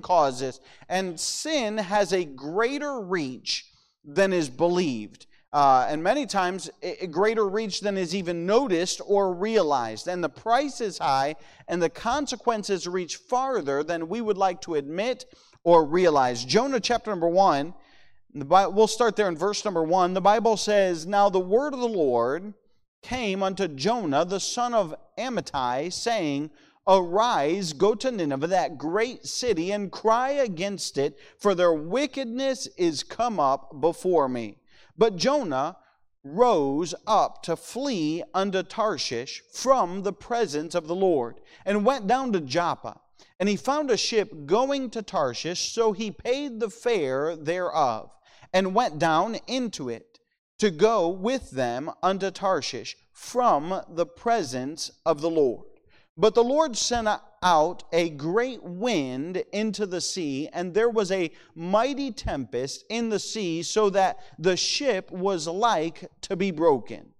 causes, and sin has a greater reach than is believed. Uh, and many times, a greater reach than is even noticed or realized. And the price is high, and the consequences reach farther than we would like to admit or realize. Jonah chapter number one, we'll start there in verse number one. The Bible says, Now the word of the Lord came unto Jonah, the son of Amittai, saying, Arise, go to Nineveh, that great city, and cry against it, for their wickedness is come up before me. But Jonah rose up to flee unto Tarshish from the presence of the Lord, and went down to Joppa. And he found a ship going to Tarshish, so he paid the fare thereof, and went down into it to go with them unto Tarshish from the presence of the Lord. But the Lord sent out a great wind into the sea, and there was a mighty tempest in the sea, so that the ship was like to be broken.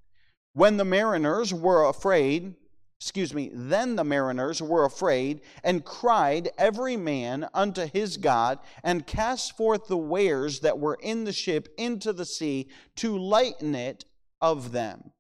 When the mariners were afraid, excuse me, then the mariners were afraid and cried every man unto his God and cast forth the wares that were in the ship into the sea to lighten it of them.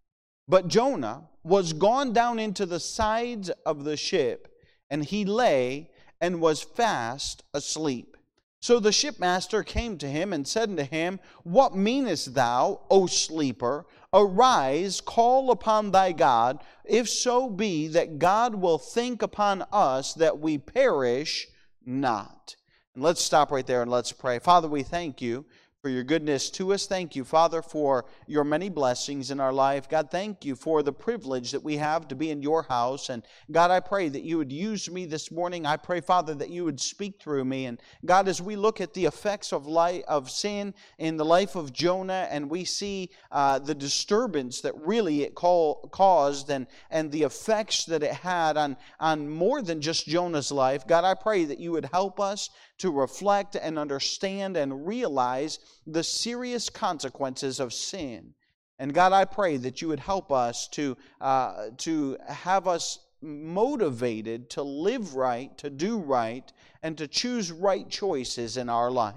But Jonah was gone down into the sides of the ship, and he lay and was fast asleep. So the shipmaster came to him and said unto him, What meanest thou, O sleeper? Arise, call upon thy God, if so be that God will think upon us that we perish not. And let's stop right there and let's pray. Father, we thank you for your goodness to us. Thank you, Father, for your many blessings in our life. God, thank you for the privilege that we have to be in your house. And God, I pray that you would use me this morning. I pray, Father, that you would speak through me. And God, as we look at the effects of life, of sin in the life of Jonah, and we see uh, the disturbance that really it call, caused and, and the effects that it had on, on more than just Jonah's life, God, I pray that you would help us to reflect and understand and realize the serious consequences of sin. And God, I pray that you would help us to, uh, to have us motivated to live right, to do right, and to choose right choices in our life.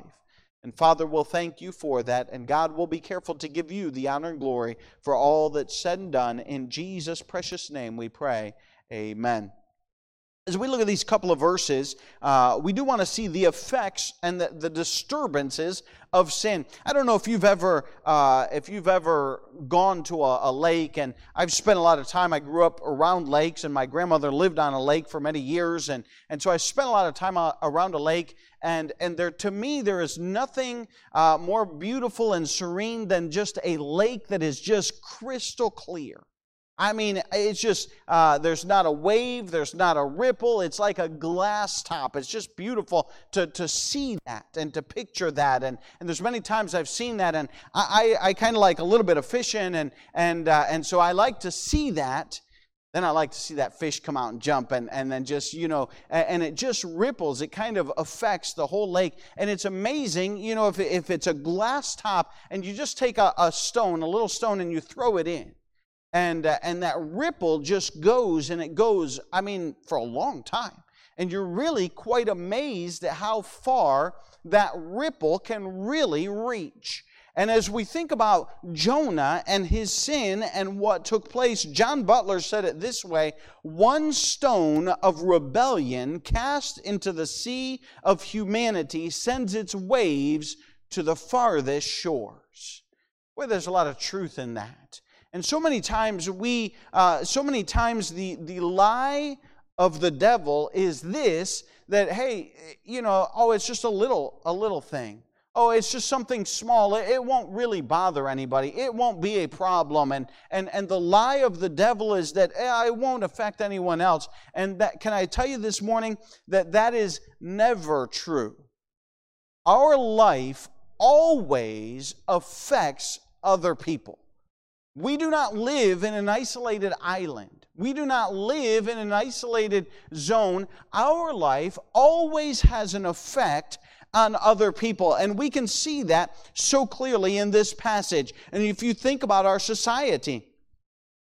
And Father, we'll thank you for that. And God will be careful to give you the honor and glory for all that's said and done. In Jesus' precious name we pray. Amen as we look at these couple of verses, uh, we do want to see the effects and the, the, disturbances of sin. I don't know if you've ever uh, if you've ever gone to a, a, lake, and I've spent a lot of time. I grew up around lakes, and my grandmother lived on a lake for many years, and and so I spent a lot of time uh, around a lake. And and there to me there is nothing uh, more beautiful and serene than just a lake that is just crystal clear. I mean, it's just, uh, there's not a wave, there's not a ripple. It's like a glass top. It's just beautiful to, to see that and to picture that. And, and there's many times I've seen that, and I, I, I kind of like a little bit of fishing, and, and, uh, and so I like to see that. Then I like to see that fish come out and jump, and, and then just, you know, and it just ripples. It kind of affects the whole lake. And it's amazing, you know, if, if it's a glass top and you just take a, a stone, a little stone, and you throw it in and uh, and that ripple just goes and it goes i mean for a long time and you're really quite amazed at how far that ripple can really reach and as we think about Jonah and his sin and what took place, John Butler said it this way one stone of rebellion cast into the sea of humanity sends its waves to the farthest shores. Well, there's a lot of truth in that. And so many times we, uh, so many times the, the lie of the devil is this that, hey, you know, oh, it's just a little, a little thing. Oh, it's just something small. It, it won't really bother anybody. It won't be a problem. And, and, and the lie of the devil is that eh, it won't affect anyone else. And that, can I tell you this morning that that is never true? Our life always affects other people. We do not live in an isolated island. We do not live in an isolated zone. Our life always has an effect on other people. And we can see that so clearly in this passage. And if you think about our society,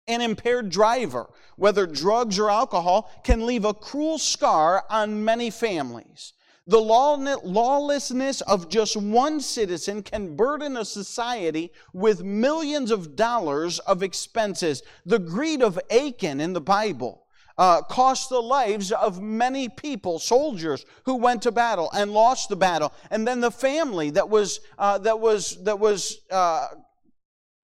an impaired driver, whether drugs or alcohol, can leave a cruel scar on many families. The lawlessness of just one citizen can burden a society with millions of dollars of expenses. The greed of Achan in the Bible uh, cost the lives of many people, soldiers who went to battle and lost the battle, and then the family that was uh, that was that was uh,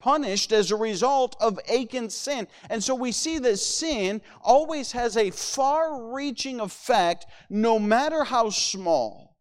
punished as a result of Achan's sin. And so we see that sin always has a far reaching effect, no matter how small.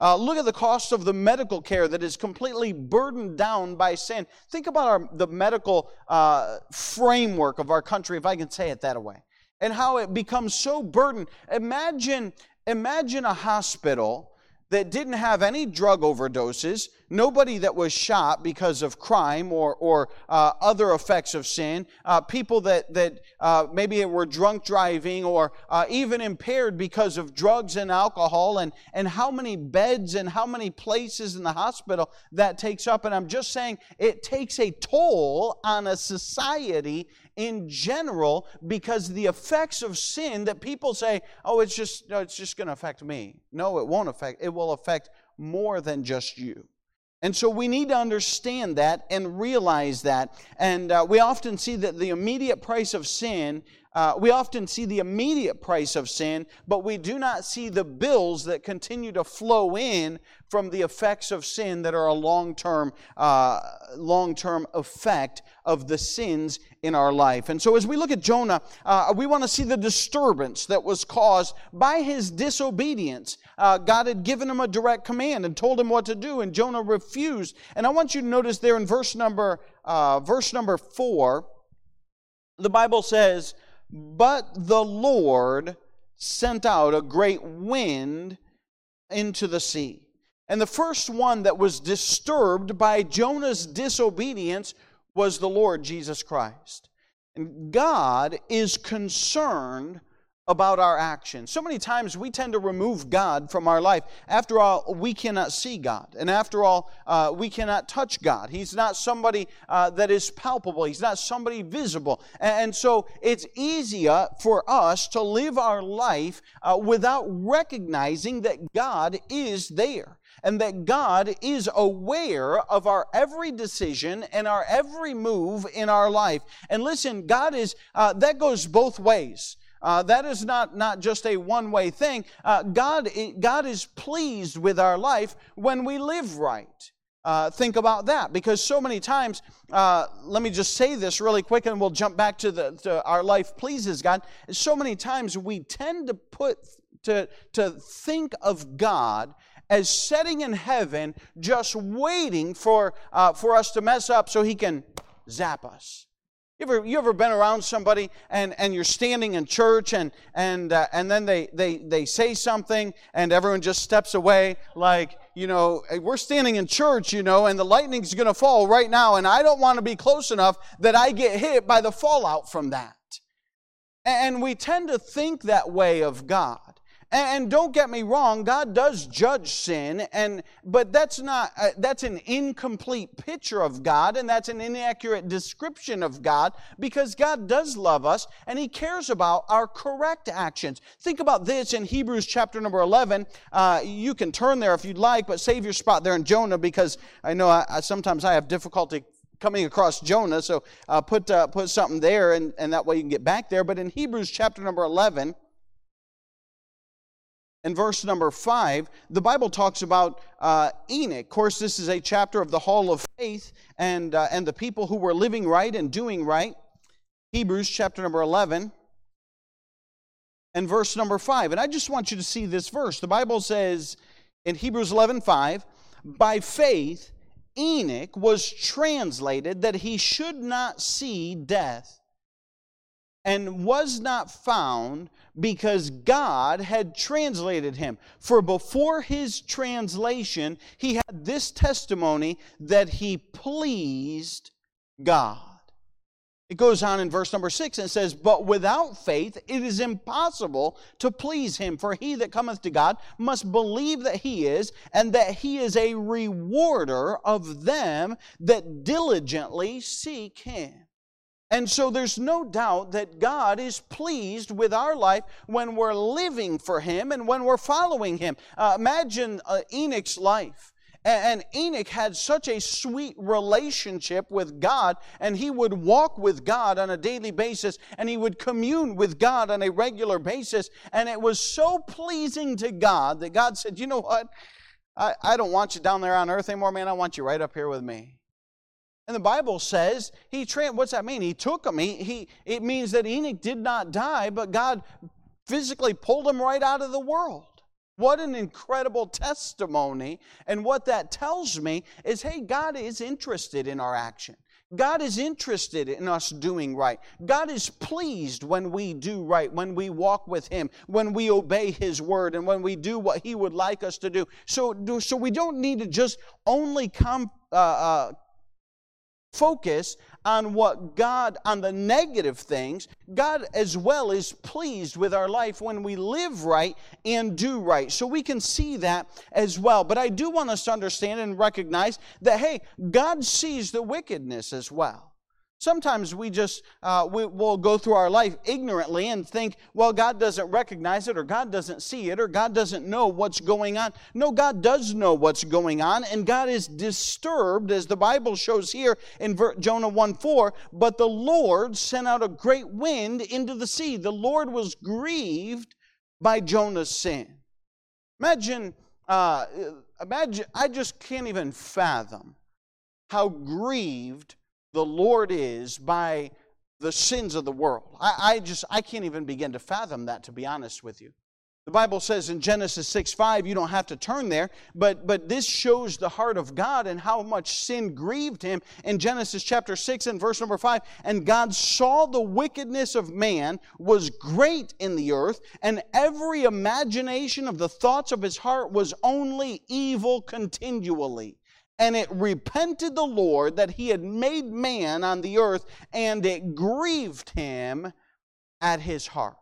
Uh, look at the cost of the medical care that is completely burdened down by sin. Think about our, the medical uh, framework of our country, if I can say it that way, and how it becomes so burdened. Imagine, imagine a hospital that didn't have any drug overdoses, nobody that was shot because of crime or, or uh, other effects of sin, uh, people that, that uh, maybe were drunk driving or uh, even impaired because of drugs and alcohol, and, and how many beds and how many places in the hospital that takes up. And I'm just saying it takes a toll on a society in general because the effects of sin that people say, oh, it's just, no, it's just going to affect me. No, it won't affect, it will affect more than just you. And so we need to understand that and realize that. And uh, we often see that the immediate price of sin, uh, we often see the immediate price of sin, but we do not see the bills that continue to flow in from the effects of sin that are a long-term, uh, long-term effect of the sins in our life. And so as we look at Jonah, uh, we want to see the disturbance that was caused by his disobedience. Uh, God had given him a direct command and told him what to do, and Jonah refused. And I want you to notice there in verse number, uh, verse number four, the Bible says, But the Lord sent out a great wind into the sea. And the first one that was disturbed by Jonah's disobedience was the Lord Jesus Christ. And God is concerned about our actions. So many times we tend to remove God from our life. After all, we cannot see God. And after all, uh, we cannot touch God. He's not somebody uh, that is palpable, He's not somebody visible. And, so it's easier for us to live our life uh, without recognizing that God is there and that God is aware of our every decision and our every move in our life. And listen, God is, uh, that goes both ways. Uh, that is not, not just a one way thing. Uh, God, God is pleased with our life when we live right. Uh, think about that because so many times, uh, let me just say this really quick and we'll jump back to, the, to our life pleases God. So many times we tend to put, to, to think of God as sitting in heaven, just waiting for, uh, for us to mess up so he can zap us. You ever, you ever been around somebody and, and you're standing in church and, and, uh, and then they, they, they say something and everyone just steps away like, you know, we're standing in church, you know, and the lightning's going to fall right now and I don't want to be close enough that I get hit by the fallout from that. And we tend to think that way of God. And don't get me wrong, God does judge sin, and, but that's not, uh, that's an incomplete picture of God, and that's an inaccurate description of God, because God does love us, and He cares about our correct actions. Think about this in Hebrews chapter number 11. Uh, you can turn there if you'd like, but save your spot there in Jonah, because I know I, I sometimes I have difficulty coming across Jonah, so uh, put, uh, put something there, and, and that way you can get back there. But in Hebrews chapter number 11, and verse number five, the Bible talks about uh, Enoch. Of course, this is a chapter of the Hall of Faith and, uh, and the people who were living right and doing right. Hebrews chapter number 11 and verse number 5. And I just want you to see this verse. The Bible says in Hebrews 11 5, by faith, Enoch was translated that he should not see death and was not found because God had translated him. For before his translation, he had this testimony that he pleased God. It goes on in verse number six and says, But without faith it is impossible to please him. For he that cometh to God must believe that he is, and that he is a rewarder of them that diligently seek him. And so there's no doubt that God is pleased with our life when we're living for Him and when we're following Him. Uh, imagine uh, Enoch's life. And Enoch had such a sweet relationship with God, and he would walk with God on a daily basis, and he would commune with God on a regular basis. And it was so pleasing to God that God said, You know what? I, I don't want you down there on earth anymore, man. I want you right up here with me. And the Bible says he tra- what's that mean? He took him. He, he it means that Enoch did not die, but God physically pulled him right out of the world. What an incredible testimony. And what that tells me is hey, God is interested in our action. God is interested in us doing right. God is pleased when we do right, when we walk with Him, when we obey His word, and when we do what He would like us to do. So, so we don't need to just only come, uh, uh, focus on what God, on the negative things, God as well is pleased with our life when we live right and do right. So we can see that as well. But I do want us to understand and recognize that, hey, God sees the wickedness as well. Sometimes we just uh, we, will go through our life ignorantly and think, well, God doesn't recognize it, or God doesn't see it, or God doesn't know what's going on. No, God does know what's going on, and God is disturbed, as the Bible shows here in Jonah 1 4. But the Lord sent out a great wind into the sea. The Lord was grieved by Jonah's sin. Imagine, uh, imagine, I just can't even fathom how grieved the Lord is by the sins of the world. I, I, just, I can't even begin to fathom that, to be honest with you. The Bible says in Genesis 6 5, you don't have to turn there, but, but this shows the heart of God and how much sin grieved him in Genesis chapter 6 and verse number 5. And God saw the wickedness of man was great in the earth, and every imagination of the thoughts of his heart was only evil continually and it repented the Lord that he had made man on the earth, and it grieved him at his heart.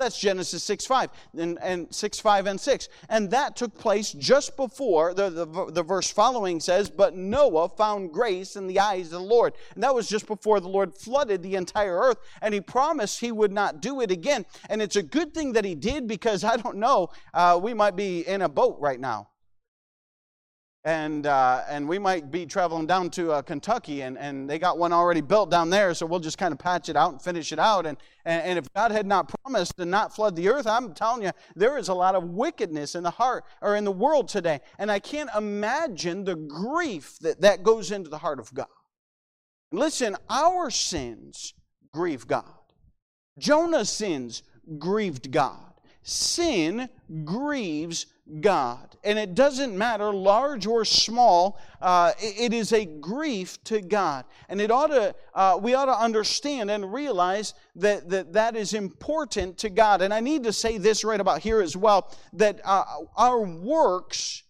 That's Genesis 6 5 and, and 6 5 and 6. And that took place just before, the, the, the verse following says, But Noah found grace in the eyes of the Lord. And that was just before the Lord flooded the entire earth. And he promised he would not do it again. And it's a good thing that he did because I don't know, uh, we might be in a boat right now and uh, and we might be traveling down to uh, Kentucky, and, and they got one already built down there, so we'll just kind of patch it out and finish it out. And, and, and if God had not promised to not flood the earth, I'm telling you, there is a lot of wickedness in the heart or in the world today, and I can't imagine the grief that that goes into the heart of God. Listen, our sins grieve God. Jonah's sins grieved God. Sin grieves God. And it doesn't matter, large or small, uh, it, is a grief to God. And it ought to, uh, we ought to understand and realize that, that that is important to God. And I need to say this right about here as well that uh, our works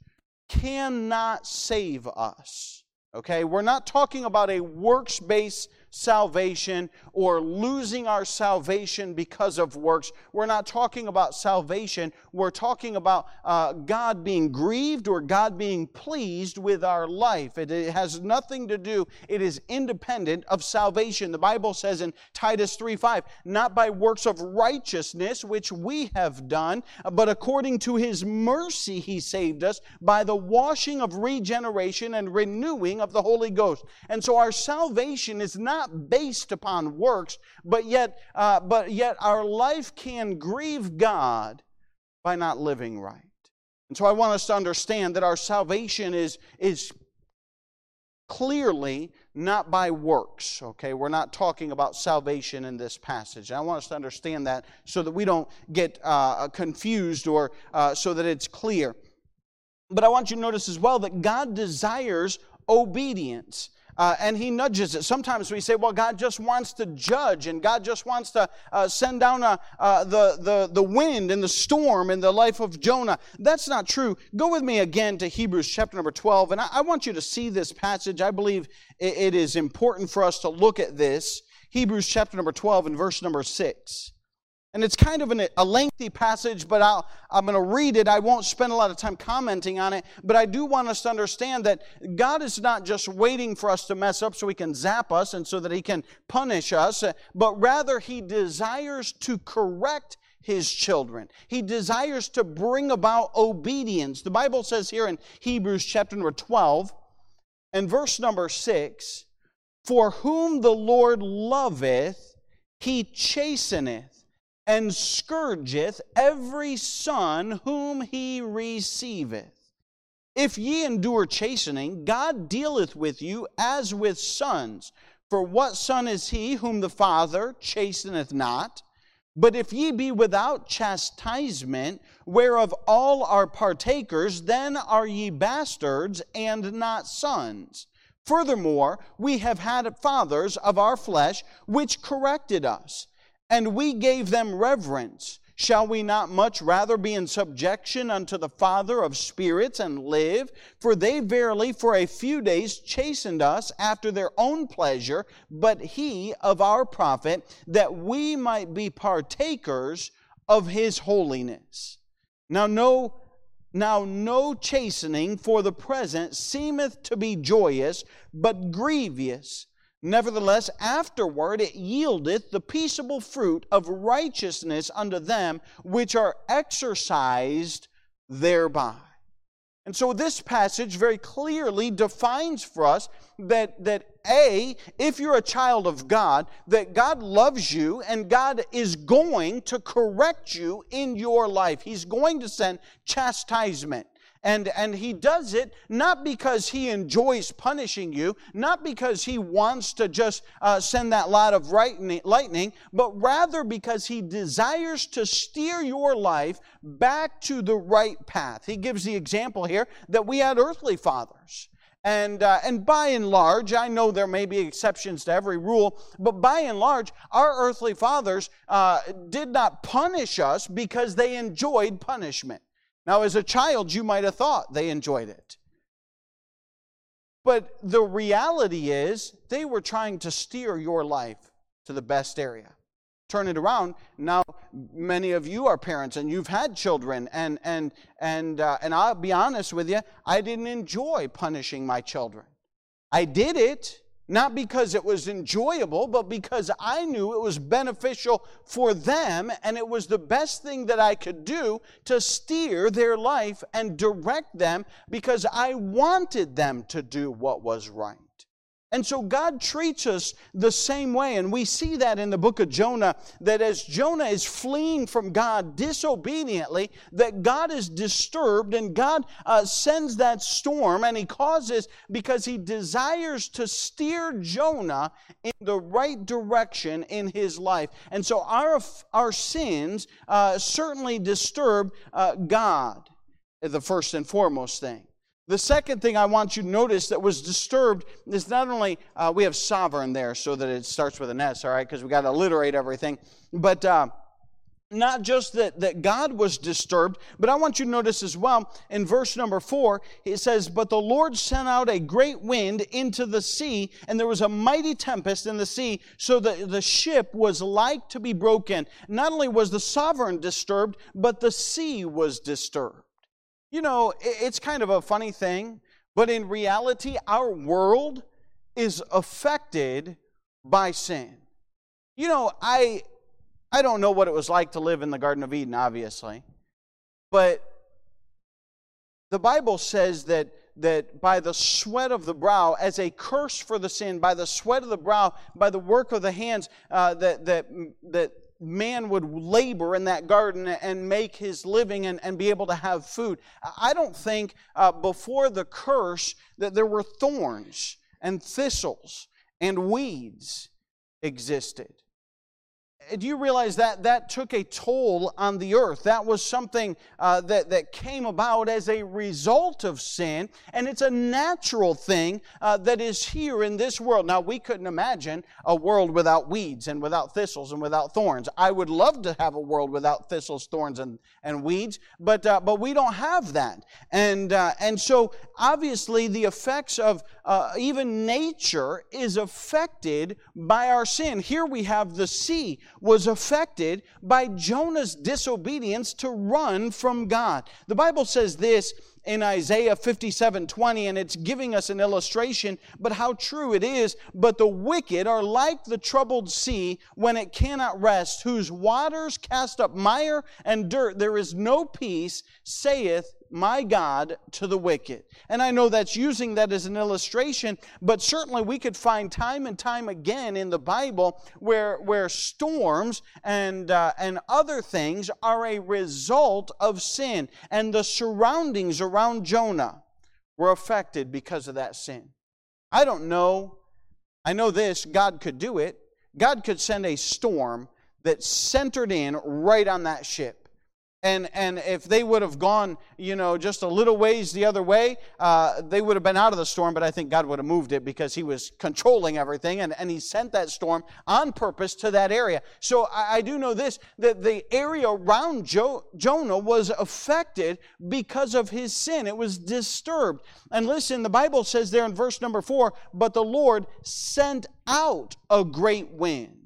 cannot save us. Okay? We're not talking about a works based salvation or losing our salvation because of works. We're not talking about salvation. We're talking about uh, God being grieved or God being pleased with our life. It, it has nothing to do, it is independent of salvation. The Bible says in Titus 3 5, not by works of righteousness which we have done, but according to his mercy he saved us by the washing of regeneration and renewing of the Holy Ghost. And so our salvation is not not based upon works, but yet, uh, but yet our life can grieve God by not living right. And so I want us to understand that our salvation is, is clearly not by works, okay? We're not talking about salvation in this passage. I want us to understand that so that we don't get uh, confused or uh, so that it's clear. But I want you to notice as well that God desires obedience. Uh, and he nudges it. Sometimes we say, well, God just wants to judge and God just wants to uh, send down a, uh, the, the, the wind and the storm in the life of Jonah. That's not true. Go with me again to Hebrews chapter number 12. And I, I want you to see this passage. I believe it, it is important for us to look at this. Hebrews chapter number 12 and verse number 6. And it's kind of an, a lengthy passage, but i am going to read it. I won't spend a lot of time commenting on it, but I do want us to understand that God is not just waiting for us to mess up so He can zap us and so that He can punish us, uh, but rather He desires to correct His children. He desires to bring about obedience. The Bible says here in Hebrews chapter number 12 and verse number 6 For whom the Lord loveth, He chasteneth and scourgeth every son whom he receiveth. If ye endure chastening, God dealeth with you as with sons. For what son is he whom the Father chasteneth not? But if ye be without chastisement, whereof all are partakers, then are ye bastards and not sons. Furthermore, we have had fathers of our flesh which corrected us and we gave them reverence. Shall we not much rather be in subjection unto the Father of spirits and live? For they verily for a few days chastened us after their own pleasure, but he of our profit, that we might be partakers of his holiness. Now, no, now no chastening for the present seemeth to be joyous, but grievous. Nevertheless, afterward it yieldeth the peaceable fruit of righteousness unto them which are exercised thereby. And so this passage very clearly defines for us that, that A, if you're a child of God, that God loves you and God is going to correct you in your life. He's going to send chastisement. And, and he does it not because he enjoys punishing you, not because he wants to just uh, send that lot of lightning, but rather because he desires to steer your life back to the right path. He gives the example here that we had earthly fathers. And, uh, and by and large, I know there may be exceptions to every rule, but by and large, our earthly fathers uh, did not punish us because they enjoyed punishment. Now, as a child, you might have thought they enjoyed it. But the reality is, they were trying to steer your life to the best area. Turn it around. Now, many of you are parents and you've had children, and, and, and, uh, and I'll be honest with you, I didn't enjoy punishing my children. I did it not because it was enjoyable, but because I knew it was beneficial for them and it was the best thing that I could do to steer their life and direct them because I wanted them to do what was right. And so God treats us the same way. And we see that in the book of Jonah, that as Jonah is fleeing from God disobediently, that God is disturbed and God uh, sends that storm and he causes, because he desires to steer Jonah in the right direction in his life. And so our, our sins uh, certainly disturb uh, God, the first and foremost thing. The second thing I want you to notice that was disturbed is not only uh, we have sovereign there so that it starts with an S, all right, because we got to alliterate everything, but uh, not just that, that God was disturbed, but I want you to notice as well in verse number four, it says, But the Lord sent out a great wind into the sea, and there was a mighty tempest in the sea, so that the ship was like to be broken. Not only was the sovereign disturbed, but the sea was disturbed. You know, it's kind of a funny thing, but in reality, our world is affected by sin. You know, I I don't know what it was like to live in the Garden of Eden, obviously, but the Bible says that that by the sweat of the brow, as a curse for the sin, by the sweat of the brow, by the work of the hands, uh, that that that man would labor in that garden and make his living and, and be able to have food. I don't think uh, before the curse that there were thorns and thistles and weeds existed do you realize that that took a toll on the earth? That was something uh, that, that came about as a result of sin, and it's a natural thing uh, that is here in this world. Now, we couldn't imagine a world without weeds and without thistles and without thorns. I would love to have a world without thistles, thorns, and, and weeds, but, uh, but we don't have that. And, uh, and so, obviously, the effects of, uh, even nature is affected by our sin. Here we have the sea was affected by Jonah's disobedience to run from God. The Bible says this in Isaiah 57 20, and it's giving us an illustration, but how true it is. But the wicked are like the troubled sea when it cannot rest, whose waters cast up mire and dirt. There is no peace, saith my God to the wicked. And I know that's using that as an illustration, but certainly we could find time and time again in the Bible where, where storms and, uh, and other things are a result of sin. And the surroundings around Jonah were affected because of that sin. I don't know. I know this God could do it. God could send a storm that centered in right on that ship and, and if they would have gone, you know, just a little ways the other way, uh, they would have been out of the storm, but I think God would have moved it because He was controlling everything, and, and He sent that storm on purpose to that area. So I, I do know this that the area around jo- Jonah was affected because of his sin. It was disturbed. And listen, the Bible says there in verse number four, but the Lord sent out a great wind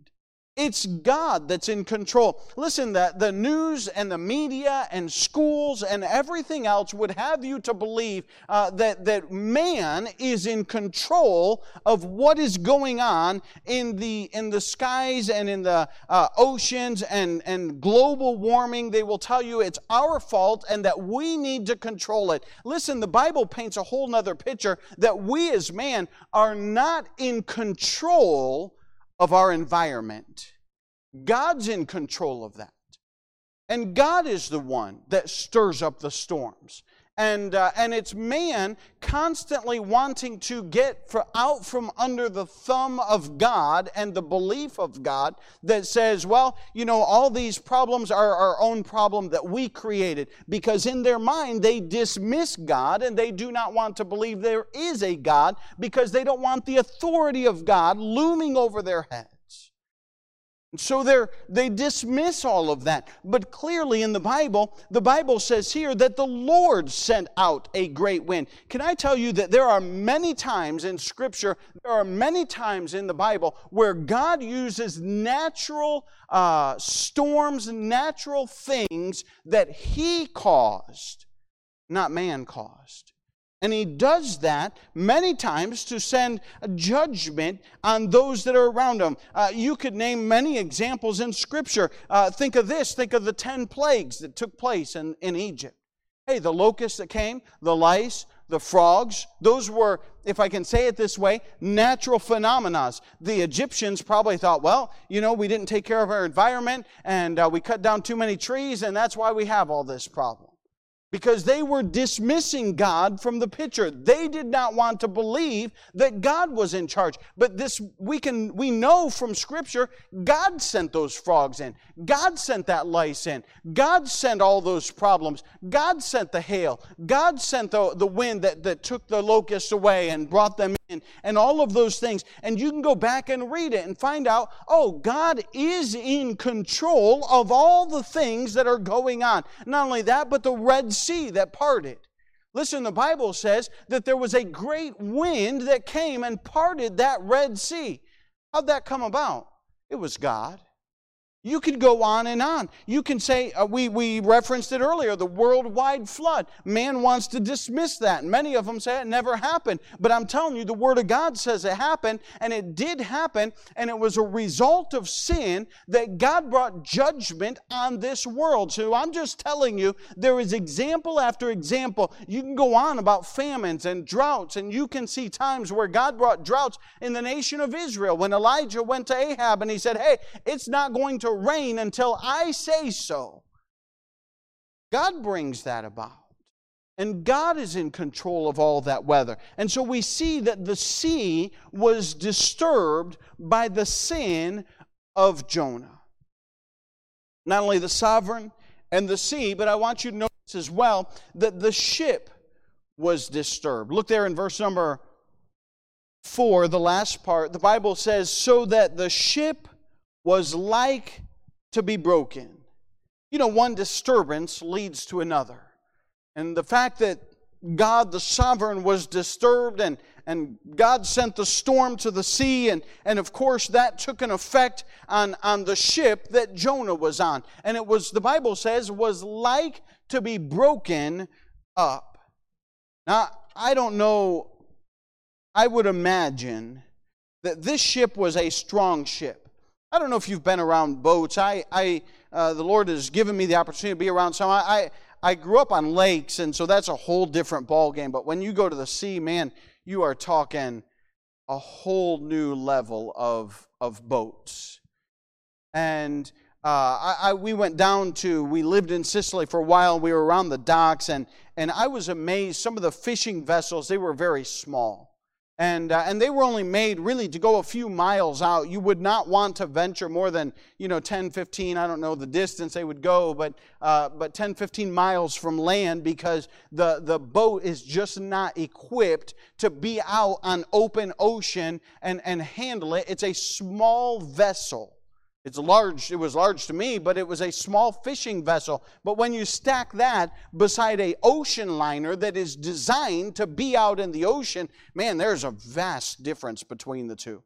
it's God that's in control. Listen, the, the news and the media and schools and everything else would have you to believe uh, that, that man is in control of what is going on in the, in the skies and in the uh, oceans and, and global warming. They will tell you it's our fault and that we need to control it. Listen, the Bible paints a whole nother picture that we as man are not in control of our environment. God's in control of that. And God is the one that stirs up the storms. And, uh, and it's man constantly wanting to get for, out from under the thumb of God and the belief of God that says, well, you know, all these problems are our own problem that we created. Because in their mind, they dismiss God and they do not want to believe there is a God because they don't want the authority of God looming over their head. So they they dismiss all of that. But clearly in the Bible, the Bible says here that the Lord sent out a great wind. Can I tell you that there are many times in Scripture, there are many times in the Bible where God uses natural uh, storms, natural things that He caused, not man caused. And he does that many times to send judgment on those that are around him. Uh, you could name many examples in Scripture. Uh, think of this think of the 10 plagues that took place in, in Egypt. Hey, the locusts that came, the lice, the frogs, those were, if I can say it this way, natural phenomena. The Egyptians probably thought, well, you know, we didn't take care of our environment and uh, we cut down too many trees, and that's why we have all this problem because they were dismissing God from the picture. They did not want to believe that God was in charge. But this we can we know from scripture God sent those frogs in. God sent that lice in. God sent all those problems. God sent the hail. God sent the, the wind that, that took the locusts away and brought them in and all of those things. And you can go back and read it and find out, oh, God is in control of all the things that are going on. Not only that, but the Red Sea that parted. Listen, the Bible says that there was a great wind that came and parted that Red Sea. How'd that come about? It was God. You could go on and on. You can say, uh, we, we referenced it earlier, the worldwide flood. Man wants to dismiss that. Many of them say it never happened. But I'm telling you, the Word of God says it happened, and it did happen, and it was a result of sin that God brought judgment on this world. So I'm just telling you, there is example after example. You can go on about famines and droughts, and you can see times where God brought droughts in the nation of Israel. When Elijah went to Ahab and he said, Hey, it's not going to to rain until I say so. God brings that about. And God is in control of all that weather. And so we see that the sea was disturbed by the sin of Jonah. Not only the sovereign and the sea, but I want you to notice as well that the ship was disturbed. Look there in verse number four, the last part. The Bible says, So that the ship was like to be broken. You know, one disturbance leads to another. And the fact that God the sovereign was disturbed and, and God sent the storm to the sea. And, and of course, that took an effect on, on the ship that Jonah was on. And it was, the Bible says, was like to be broken up. Now, I don't know, I would imagine that this ship was a strong ship. I don't know if you've been around boats. I, I uh, the Lord has given me the opportunity to be around some. I, I, I grew up on lakes, and so that's a whole different ball game. But when you go to the sea, man, you are talking a whole new level of, of boats. And uh, I, I, we went down to, we lived in Sicily for a while. We were around the docks, and, and I was amazed. Some of the fishing vessels, they were very small. And, uh, and they were only made really to go a few miles out. You would not want to venture more than, you know, 10, 15, I don't know the distance they would go, but, uh, but 10, 15 miles from land because the, the boat is just not equipped to be out on open ocean and, and handle it. It's a small vessel. It's large, it was large to me, but it was a small fishing vessel. But when you stack that beside a ocean liner that is designed to be out in the ocean, man, there's a vast difference between the two.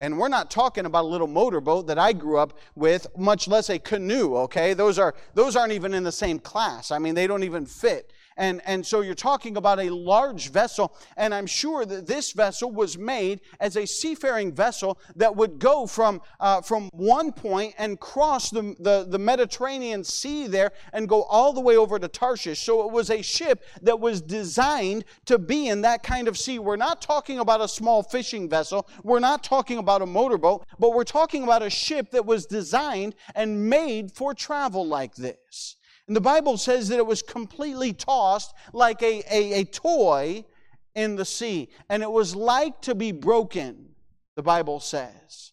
And we're not talking about a little motorboat that I grew up with, much less a canoe, okay? Those are those aren't even in the same class. I mean, they don't even fit. And, and so you're talking about a large vessel, and I'm sure that this vessel was made as a seafaring vessel that would go from, uh, from one point and cross the, the, the Mediterranean Sea there and go all the way over to Tarshish. So it was a ship that was designed to be in that kind of sea. We're not talking about a small fishing vessel, we're not talking about a motorboat, but we're talking about a ship that was designed and made for travel like this. And the Bible says that it was completely tossed like a, a, a toy in the sea. And it was like to be broken, the Bible says.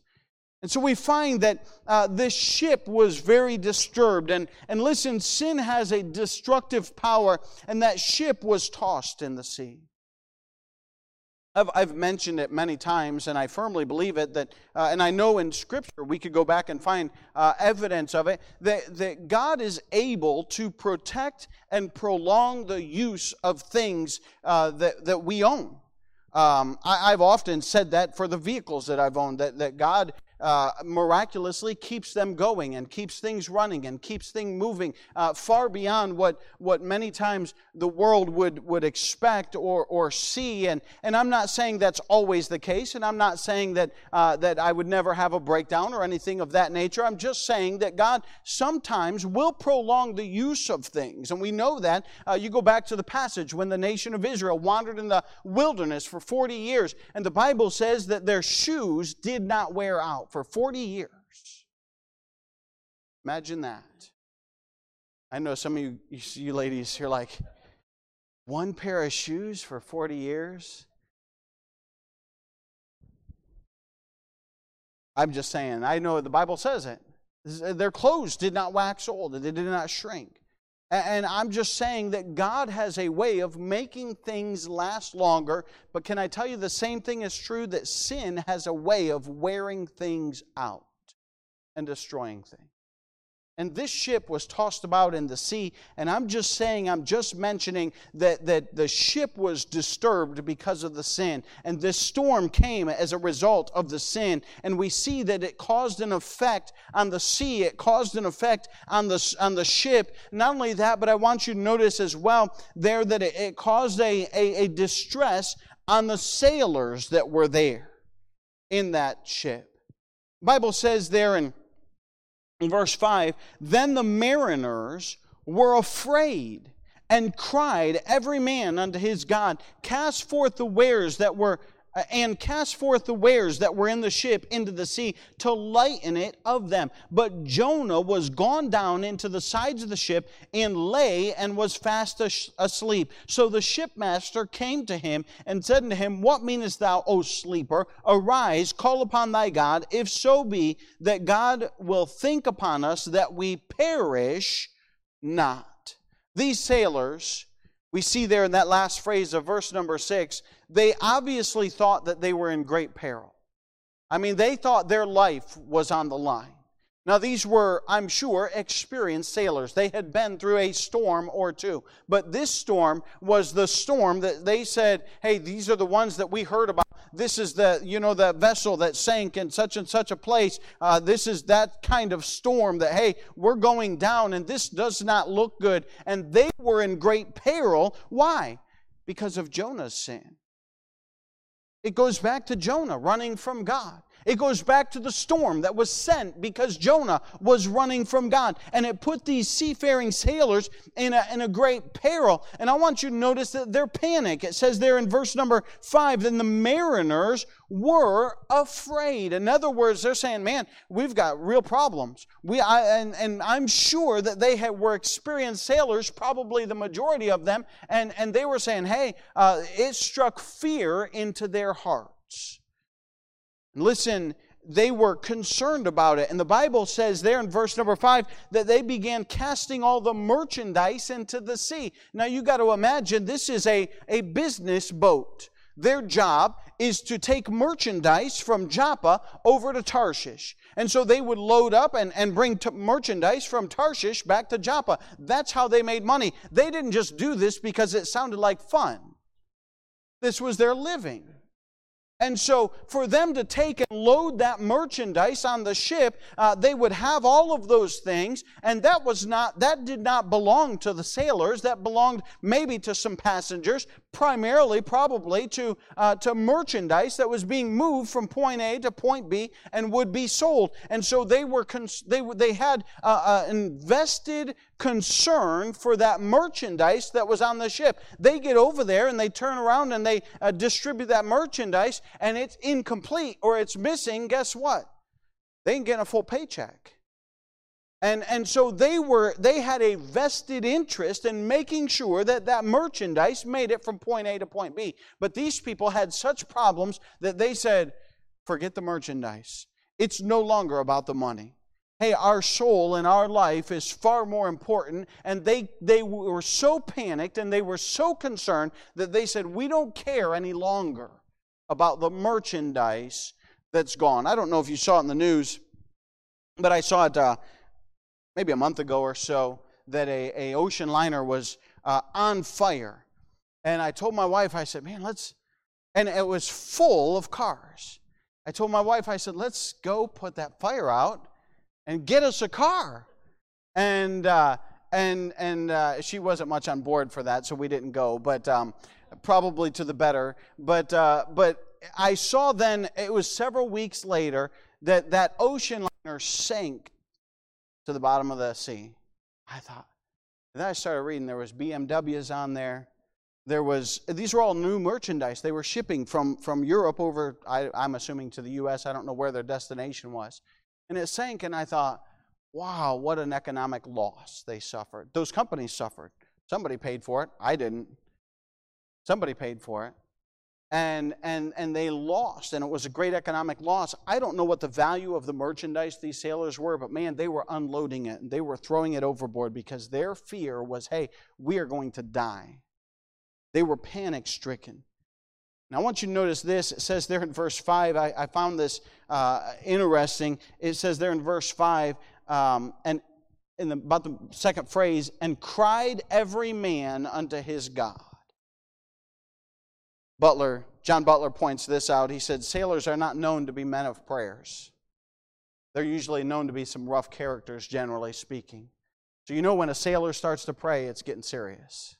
And so we find that uh, this ship was very disturbed. And, and listen, sin has a destructive power, and that ship was tossed in the sea. I've, I've mentioned it many times, and I firmly believe it that, uh, and I know in Scripture we could go back and find uh, evidence of it, that, that God is able to protect and prolong the use of things uh, that, that we own. Um, I, have often said that for the vehicles that I've owned, that, that God uh, miraculously keeps them going and keeps things running and keeps things moving uh, far beyond what, what many times the world would, would expect or, or see. And, and I'm not saying that's always the case, and I'm not saying that, uh, that I would never have a breakdown or anything of that nature. I'm just saying that God sometimes will prolong the use of things. And we know that. Uh, you go back to the passage when the nation of Israel wandered in the wilderness for 40 years, and the Bible says that their shoes did not wear out out for 40 years. Imagine that. I know some of you, you ladies, you're like, one pair of shoes for 40 years? I'm just saying, I know the Bible says it. Their clothes did not wax old, they did not shrink. And I'm just saying that God has a way of making things last longer. But can I tell you the same thing is true that sin has a way of wearing things out and destroying things. And this ship was tossed about in the sea. And I'm just saying, I'm just mentioning that, that the ship was disturbed because of the sin. And this storm came as a result of the sin. And we see that it caused an effect on the sea, it caused an effect on the, on the ship. Not only that, but I want you to notice as well there that it, it caused a, a, a distress on the sailors that were there in that ship. The Bible says there in in verse 5 Then the mariners were afraid and cried, every man unto his God, Cast forth the wares that were Uh, and cast forth the wares that were in the ship into the sea to lighten it of them. But Jonah was gone down into the sides of the ship and lay and was fast asleep. So the shipmaster came to him and said unto him, What meanest thou, O sleeper? Arise, call upon thy God, if so be that God will think upon us that we perish not. These sailors, we see there in that last phrase of verse number six, they obviously thought that they were in great peril. I mean, they thought their life was on the line. Now, these were, I'm sure, experienced sailors. They had been through a storm or two. But this storm was the storm that they said, hey, these are the ones that we heard about. This is the, you know, the vessel that sank in such and such a place. Uh, this is that kind of storm that, hey, we're going down and this does not look good. And they were in great peril. Why? Because of Jonah's sin. It goes back to Jonah running from God. It goes back to the storm that was sent because Jonah was running from God. And it put these seafaring sailors in a, in a great peril. And I want you to notice that their panic. It says there in verse number five, then the mariners were afraid. In other words, they're saying, man, we've got real problems. We, I, and, and I'm sure that they had, were experienced sailors, probably the majority of them, and, and they were saying, hey, uh, it struck fear into their hearts. Listen, they were concerned about it. And the Bible says there in verse number five that they began casting all the merchandise into the sea. Now you got to imagine this is a, a business boat. Their job is to take merchandise from Joppa over to Tarshish. And so they would load up and, and bring t- merchandise from Tarshish back to Joppa. That's how they made money. They didn't just do this because it sounded like fun. This was their living. And so, for them to take and load that merchandise on the ship, uh, they would have all of those things, and that was not that did not belong to the sailors. That belonged maybe to some passengers, primarily probably to uh, to merchandise that was being moved from point A to point B and would be sold. And so they were cons- they they had uh, uh invested concern for that merchandise that was on the ship. They get over there and they turn around and they uh, distribute that merchandise and it's incomplete or it's missing. Guess what? They ain't getting a full paycheck. And, and so they were they had a vested interest in making sure that that merchandise made it from point A to point B. But these people had such problems that they said, forget the merchandise. It's no longer about the money hey, our soul and our life is far more important. And they, they were so panicked and they were so concerned that they said, we don't care any longer about the merchandise that's gone. I don't know if you saw it in the news, but I saw it uh, maybe a month ago or so that a, a ocean liner was uh, on fire. And I told my wife, I said, man, let's, and it was full of cars. I told my wife, I said, let's go put that fire out and get us a car. And, uh, and, and uh, she wasn't much on board for that, so we didn't go, but um, probably to the better. But, uh, but I saw then, it was several weeks later, that that ocean liner sank to the bottom of the sea. I thought, then I started reading, there was BMWs on there. There was, these were all new merchandise. They were shipping from, from Europe over, I, I'm assuming, to the U.S. I don't know where their destination was. And it sank, and I thought, wow, what an economic loss they suffered. Those companies suffered. Somebody paid for it. I didn't. Somebody paid for it. And, and, and they lost, and it was a great economic loss. I don't know what the value of the merchandise these sailors were, but man, they were unloading it and they were throwing it overboard because their fear was hey, we are going to die. They were panic stricken. Now, I want you to notice this. It says there in verse 5, I, I found this uh, interesting. It says there in verse 5, um, and in the, about the second phrase, and cried every man unto his God. Butler, John Butler points this out. He said, Sailors are not known to be men of prayers. They're usually known to be some rough characters, generally speaking. So, you know, when a sailor starts to pray, it's getting serious.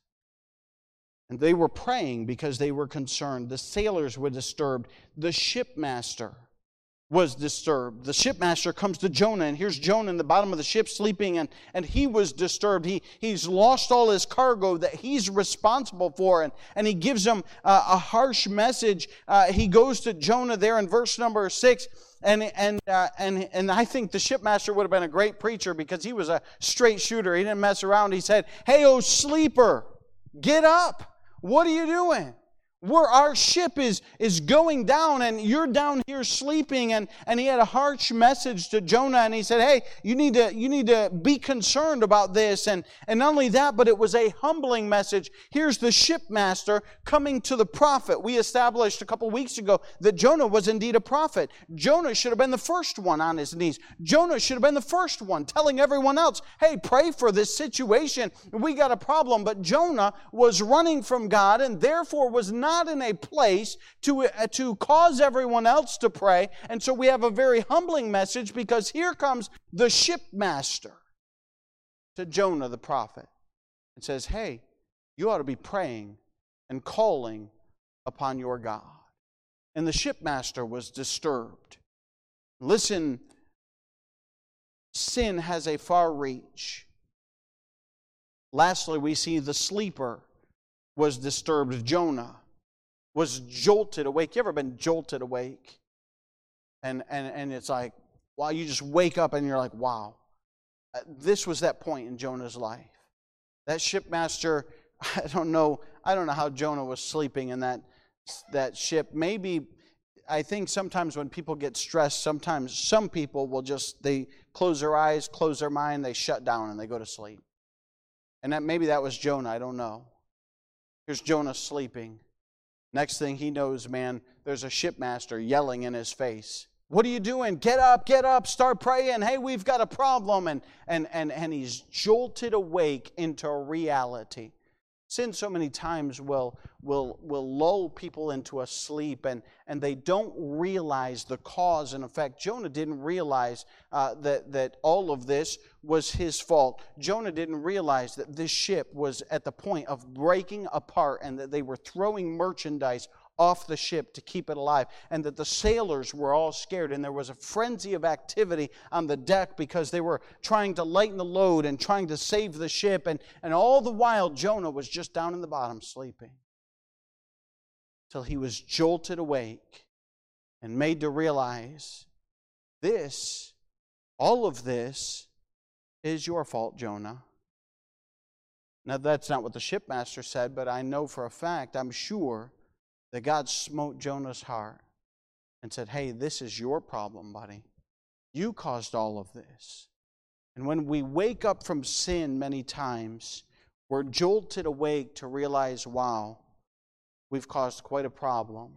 And they were praying because they were concerned. The sailors were disturbed. The shipmaster was disturbed. The shipmaster comes to Jonah, and here's Jonah in the bottom of the ship sleeping, and, and he was disturbed. He, he's lost all his cargo that he's responsible for, and, and he gives him uh, a harsh message. Uh, he goes to Jonah there in verse number six. And, and, uh, and, and I think the shipmaster would have been a great preacher because he was a straight shooter. He didn't mess around. He said, Hey, oh sleeper, get up. What are you doing? Where our ship is, is going down and you're down here sleeping. And, and he had a harsh message to jonah and he said hey you need to you need to be concerned about this. And, and not only that but it was a humbling message. Here's the shipmaster coming to the prophet. We established a couple weeks ago that jonah was indeed a prophet. Jonah should have been the first one on his knees. Jonah should have been the first one telling everyone else hey pray for this situation. We got a problem. But jonah was running from god and therefore was not not in a place to, uh, to cause everyone else to pray. And so we have a very humbling message because here comes the shipmaster to Jonah the prophet and says, Hey, you ought to be praying and calling upon your God. And the shipmaster was disturbed. Listen, sin has a far reach. Lastly, we see the sleeper was disturbed, Jonah was jolted awake. You ever been jolted awake? And, and, and it's like, wow, you just wake up and you're like, wow. Uh, this was that point in Jonah's life. That shipmaster, I don't know, I don't know how Jonah was sleeping in that, that ship. Maybe, I think sometimes when people get stressed, sometimes some people will just, they close their eyes, close their mind, they shut down and they go to sleep. And that maybe that was Jonah, I don't know. Here's Jonah sleeping. Next thing he knows, man, there's a shipmaster yelling in his face. What are you doing? Get up, get up, start praying. Hey, we've got a problem. And, and, and, and he's jolted awake into reality. Sin so many times will, will, will lull people into a sleep and, and they don't realize the cause and effect. Jonah didn't realize uh, that, that all of this was his fault. Jonah didn't realize that this ship was at the point of breaking apart and that they were throwing merchandise off the ship to keep it alive, and that the sailors were all scared, and there was a frenzy of activity on the deck because they were trying to lighten the load and trying to save the ship, and, and all the while Jonah was just down in the bottom sleeping till he was jolted awake and made to realize this, all of this, is your fault, Jonah. Now, that's not what the shipmaster said, but I know for a fact, I'm sure that God smote Jonah's heart and said, Hey, this is your problem, buddy. You caused all of this. And when we wake up from sin many times, we're jolted awake to realize, wow, we've caused quite a problem.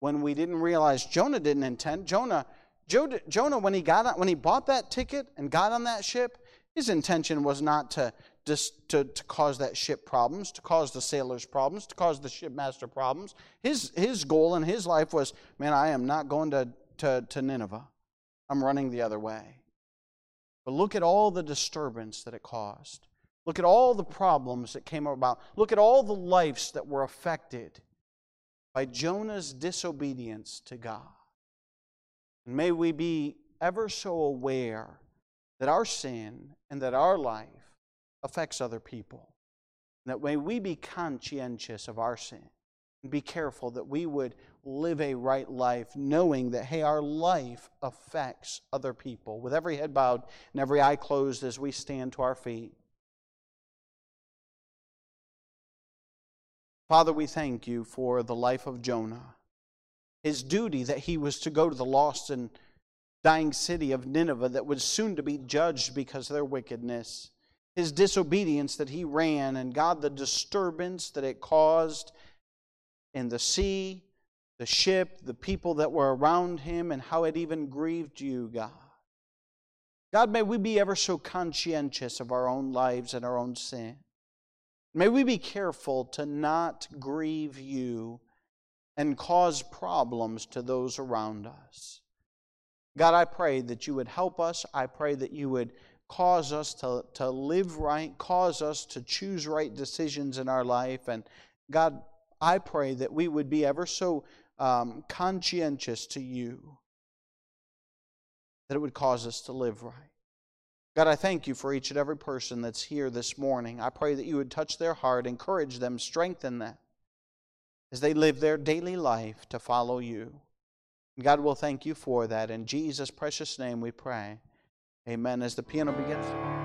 When we didn't realize Jonah didn't intend, Jonah, Jonah, when he got on, when he bought that ticket and got on that ship, his intention was not to just to, to cause that ship problems, to cause the sailors problems, to cause the shipmaster problems. His, his goal in his life was, man, I am not going to, to, to Nineveh. I'm running the other way. But look at all the disturbance that it caused. Look at all the problems that came about. Look at all the lives that were affected by Jonah's disobedience to God. And may we be ever so aware that our sin and that our life affects other people. That way we be conscientious of our sin and be careful that we would live a right life knowing that, hey, our life affects other people. With every head bowed and every eye closed as we stand to our feet. Father, we thank you for the life of Jonah, his duty that he was to go to the lost and dying city of Nineveh that was soon to be judged because of their wickedness his disobedience that he ran, and God, the disturbance that it caused in the sea, the ship, the people that were around him, and how it even grieved you, God. God, may we be ever so conscientious of our own lives and our own sin. May we be careful to not grieve you and cause problems to those around us. God, I pray that you would help us. I pray that you would cause us to, to live right, cause us to choose right decisions in our life. And God, I pray that we would be ever so um, conscientious to you, that it would cause us to live right. God, I thank you for each and every person that's here this morning. I pray that you would touch their heart, encourage them, strengthen them as they live their daily life to follow you. God will thank you for that. In Jesus' precious name we pray. Amen. As the piano begins.